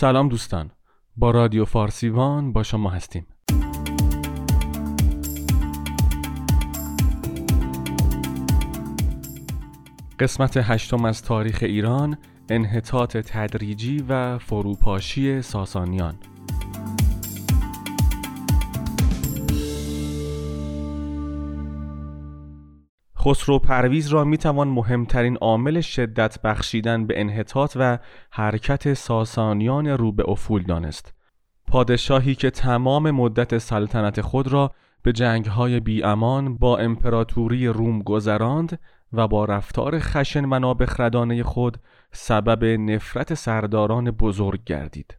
سلام دوستان. با رادیو فارسیوان با شما هستیم. قسمت هشتم از تاریخ ایران انحطاط تدریجی و فروپاشی ساسانیان. خسرو پرویز را می توان مهمترین عامل شدت بخشیدن به انحطاط و حرکت ساسانیان رو به افول دانست. پادشاهی که تمام مدت سلطنت خود را به جنگهای بیامان با امپراتوری روم گذراند و با رفتار خشن و نابخردانه خود سبب نفرت سرداران بزرگ گردید.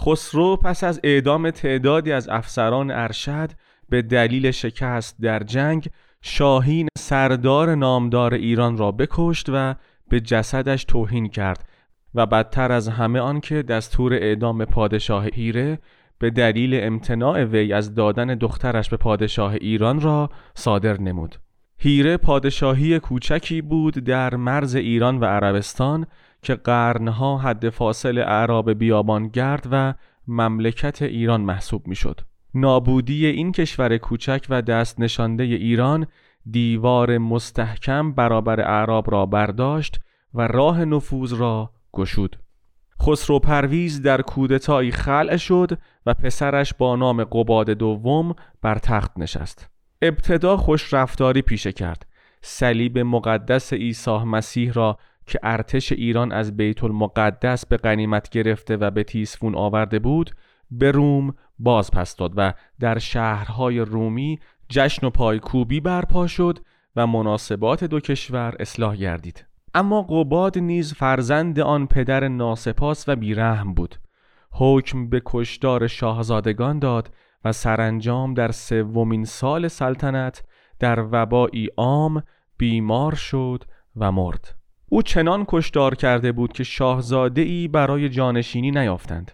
خسرو پس از اعدام تعدادی از افسران ارشد به دلیل شکست در جنگ شاهین سردار نامدار ایران را بکشت و به جسدش توهین کرد و بدتر از همه آنکه دستور اعدام پادشاه هیره به دلیل امتناع وی از دادن دخترش به پادشاه ایران را صادر نمود. هیره پادشاهی کوچکی بود در مرز ایران و عربستان که قرنها حد فاصل اعراب بیابانگرد و مملکت ایران محسوب می‌شد. نابودی این کشور کوچک و دست نشانده ایران دیوار مستحکم برابر اعراب را برداشت و راه نفوذ را گشود. خسرو پرویز در کودتایی خلع شد و پسرش با نام قباد دوم بر تخت نشست. ابتدا خوش رفتاری پیشه کرد. صلیب مقدس عیسی مسیح را که ارتش ایران از بیت المقدس به غنیمت گرفته و به تیسفون آورده بود به روم باز پس داد و در شهرهای رومی جشن و پایکوبی برپا شد و مناسبات دو کشور اصلاح گردید. اما قباد نیز فرزند آن پدر ناسپاس و بیرحم بود. حکم به کشدار شاهزادگان داد و سرانجام در سومین سال سلطنت در وبایی عام بیمار شد و مرد. او چنان کشدار کرده بود که شاهزاده ای برای جانشینی نیافتند.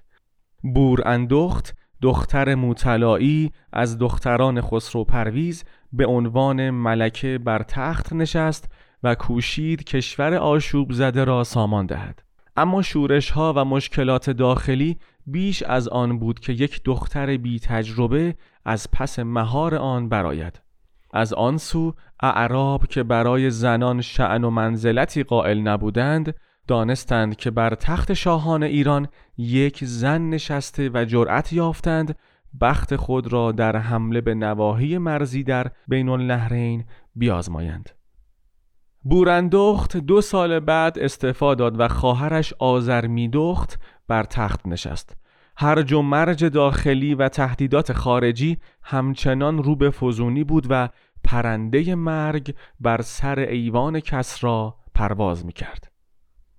بور اندخت دختر موطلایی از دختران خسرو پرویز به عنوان ملکه بر تخت نشست و کوشید کشور آشوب زده را سامان دهد. اما شورش ها و مشکلات داخلی بیش از آن بود که یک دختر بی تجربه از پس مهار آن براید از آن سو اعراب که برای زنان شعن و منزلتی قائل نبودند دانستند که بر تخت شاهان ایران یک زن نشسته و جرأت یافتند بخت خود را در حمله به نواحی مرزی در بین النهرین بیازمایند بورندخت دو سال بعد استعفا داد و خواهرش آزرمیدخت بر تخت نشست هرج و مرج داخلی و تهدیدات خارجی همچنان رو به فزونی بود و پرنده مرگ بر سر ایوان کسرا پرواز می کرد.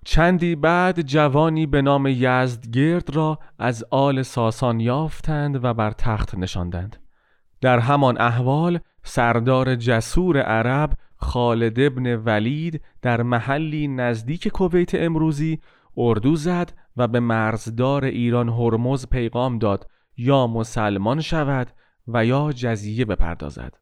چندی بعد جوانی به نام یزدگرد را از آل ساسان یافتند و بر تخت نشاندند. در همان احوال سردار جسور عرب خالد ابن ولید در محلی نزدیک کویت امروزی اردو زد و به مرزدار ایران هرمز پیغام داد یا مسلمان شود و یا جزیه بپردازد.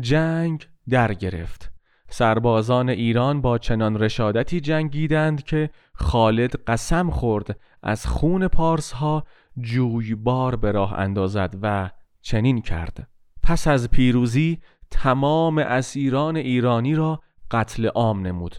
جنگ در گرفت. سربازان ایران با چنان رشادتی جنگیدند که خالد قسم خورد از خون پارس ها جویبار به راه اندازد و چنین کرد. پس از پیروزی تمام اسیران ایرانی را قتل عام نمود.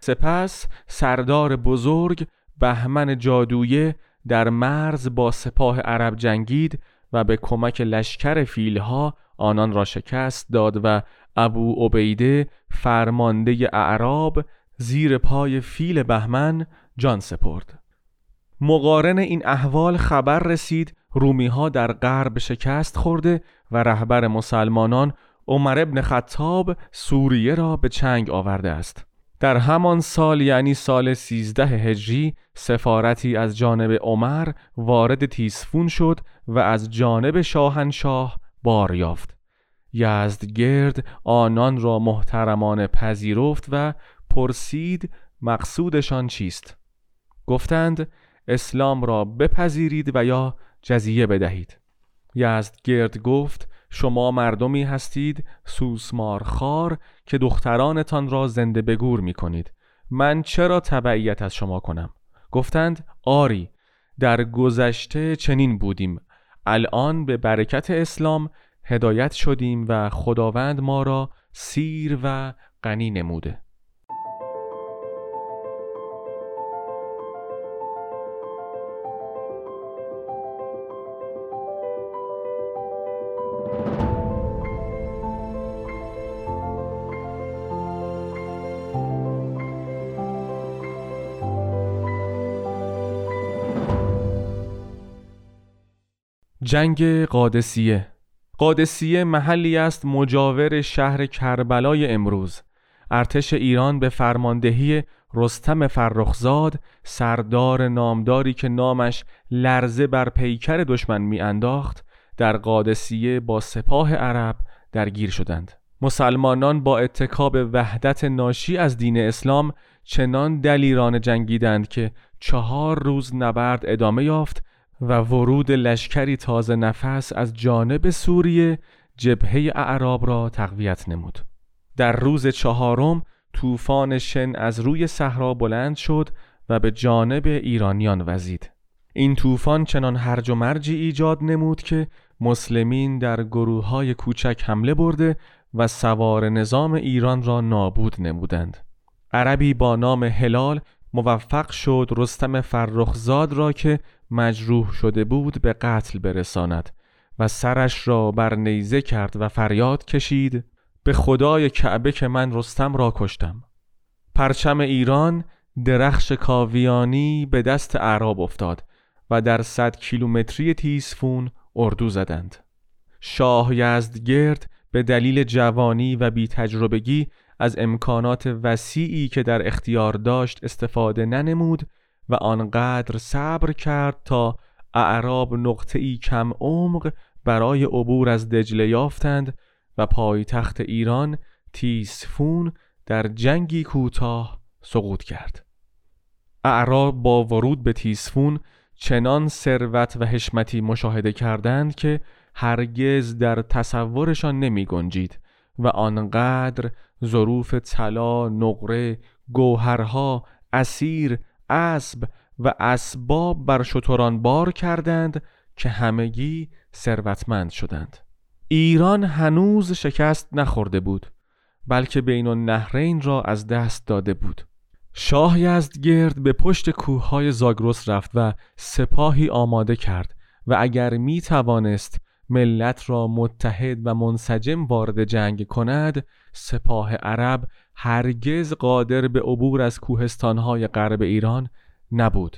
سپس سردار بزرگ بهمن جادویه در مرز با سپاه عرب جنگید و به کمک لشکر فیلها آنان را شکست داد و ابو عبیده فرمانده اعراب زیر پای فیل بهمن جان سپرد. مقارن این احوال خبر رسید رومی ها در غرب شکست خورده و رهبر مسلمانان عمر ابن خطاب سوریه را به چنگ آورده است. در همان سال یعنی سال 13 هجری سفارتی از جانب عمر وارد تیسفون شد و از جانب شاهنشاه بار یافت یزدگرد آنان را محترمانه پذیرفت و پرسید مقصودشان چیست؟ گفتند اسلام را بپذیرید و یا جزیه بدهید. یزدگرد گفت شما مردمی هستید سوسمار خار که دخترانتان را زنده بگور می کنید من چرا تبعیت از شما کنم؟ گفتند آری در گذشته چنین بودیم. الان به برکت اسلام هدایت شدیم و خداوند ما را سیر و غنی نموده. جنگ قادسیه. قادسیه محلی است مجاور شهر کربلای امروز. ارتش ایران به فرماندهی رستم فرخزاد سردار نامداری که نامش لرزه بر پیکر دشمن میانداخت در قادسیه با سپاه عرب درگیر شدند. مسلمانان با اتکاب وحدت ناشی از دین اسلام چنان دلیران جنگیدند که چهار روز نبرد ادامه یافت و ورود لشکری تازه نفس از جانب سوریه جبهه اعراب را تقویت نمود. در روز چهارم طوفان شن از روی صحرا بلند شد و به جانب ایرانیان وزید. این طوفان چنان هرج و مرجی ایجاد نمود که مسلمین در گروه های کوچک حمله برده و سوار نظام ایران را نابود نمودند. عربی با نام هلال موفق شد رستم فرخزاد را که مجروح شده بود به قتل برساند و سرش را بر نیزه کرد و فریاد کشید به خدای کعبه که من رستم را کشتم. پرچم ایران درخش کاویانی به دست اعراب افتاد و در صد کیلومتری تیسفون اردو زدند. شاه یزدگرد به دلیل جوانی و بی تجربگی از امکانات وسیعی که در اختیار داشت استفاده ننمود و آنقدر صبر کرد تا اعراب نقطه‌ای کم عمق برای عبور از دجله یافتند و پایتخت ایران تیسفون در جنگی کوتاه سقوط کرد. اعراب با ورود به تیسفون چنان ثروت و حشمتی مشاهده کردند که هرگز در تصورشان نمی گنجید و آنقدر ظروف طلا، نقره، گوهرها، اسیر، اسب و اسباب بر شتران بار کردند که همگی ثروتمند شدند. ایران هنوز شکست نخورده بود بلکه بین النهرین را از دست داده بود. شاه یزدگرد به پشت کوههای زاگرس رفت و سپاهی آماده کرد و اگر می توانست ملت را متحد و منسجم وارد جنگ کند سپاه عرب هرگز قادر به عبور از کوهستانهای غرب ایران نبود.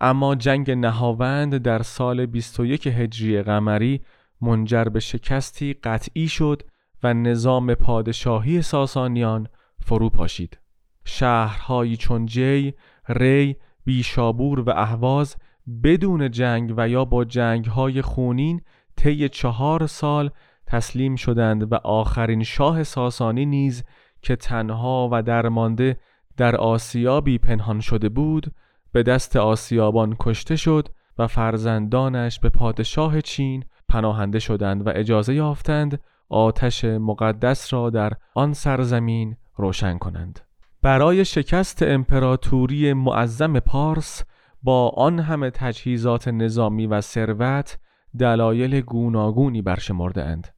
اما جنگ نهاوند در سال 21 هجری قمری منجر به شکستی قطعی شد و نظام پادشاهی ساسانیان فرو پاشید. شهرهایی چون جی، ری، بیشابور و اهواز بدون جنگ و یا با جنگهای خونین طی چهار سال تسلیم شدند و آخرین شاه ساسانی نیز که تنها و درمانده در آسیابی پنهان شده بود به دست آسیابان کشته شد و فرزندانش به پادشاه چین پناهنده شدند و اجازه یافتند آتش مقدس را در آن سرزمین روشن کنند. برای شکست امپراتوری معظم پارس با آن همه تجهیزات نظامی و ثروت دلایل گوناگونی برشمرده اند.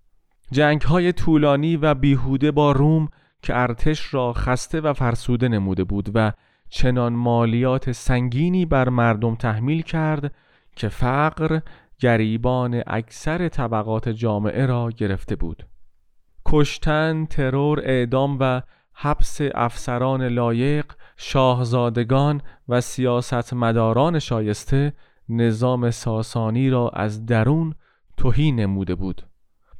جنگ های طولانی و بیهوده با روم که ارتش را خسته و فرسوده نموده بود و چنان مالیات سنگینی بر مردم تحمیل کرد که فقر گریبان اکثر طبقات جامعه را گرفته بود. کشتن، ترور، اعدام و حبس افسران لایق، شاهزادگان و سیاستمداران شایسته نظام ساسانی را از درون توهی نموده بود.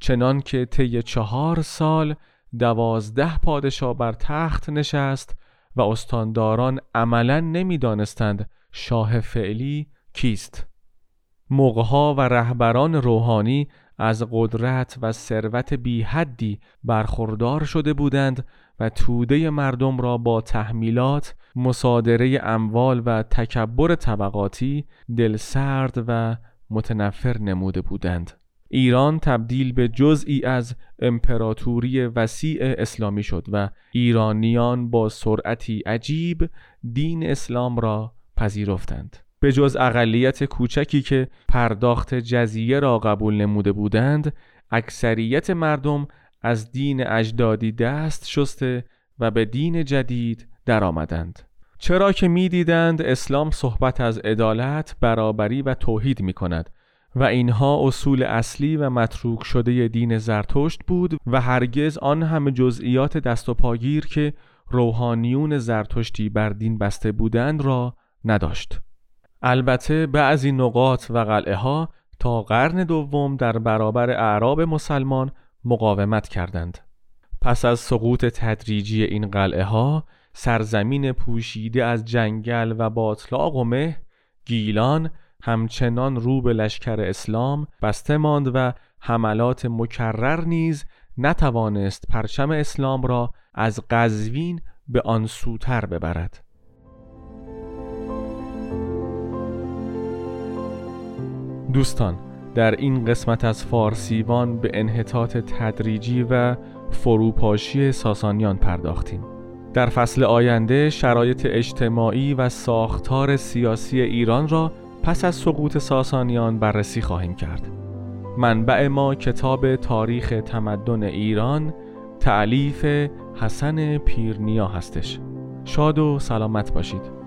چنان که طی چهار سال دوازده پادشاه بر تخت نشست و استانداران عملا نمی‌دانستند شاه فعلی کیست مغها و رهبران روحانی از قدرت و ثروت بی حدی برخوردار شده بودند و توده مردم را با تحمیلات، مصادره اموال و تکبر طبقاتی دلسرد و متنفر نموده بودند. ایران تبدیل به جزئی از امپراتوری وسیع اسلامی شد و ایرانیان با سرعتی عجیب دین اسلام را پذیرفتند. به جز اقلیت کوچکی که پرداخت جزیه را قبول نموده بودند اکثریت مردم از دین اجدادی دست شسته و به دین جدید درآمدند. چرا که می‌دیدند اسلام صحبت از عدالت، برابری و توحید می کند و اینها اصول اصلی و متروک شده دین زرتشت بود و هرگز آن همه جزئیات دست و پاگیر که روحانیون زرتشتی بر دین بسته بودند را نداشت. البته بعضی نقاط و قلعه ها تا قرن دوم در برابر اعراب مسلمان مقاومت کردند. پس از سقوط تدریجی این قلعه ها سرزمین پوشیده از جنگل و باطلاق و مه گیلان همچنان رو به لشکر اسلام بسته ماند و حملات مکرر نیز نتوانست پرچم اسلام را از قزوین به آن سوتر ببرد. دوستان در این قسمت از فارسیوان به انحطاط تدریجی و فروپاشی ساسانیان پرداختیم. در فصل آینده شرایط اجتماعی و ساختار سیاسی ایران را پس از سقوط ساسانیان بررسی خواهیم کرد. منبع ما کتاب تاریخ تمدن ایران تعلیف حسن پیرنیا هستش. شاد و سلامت باشید.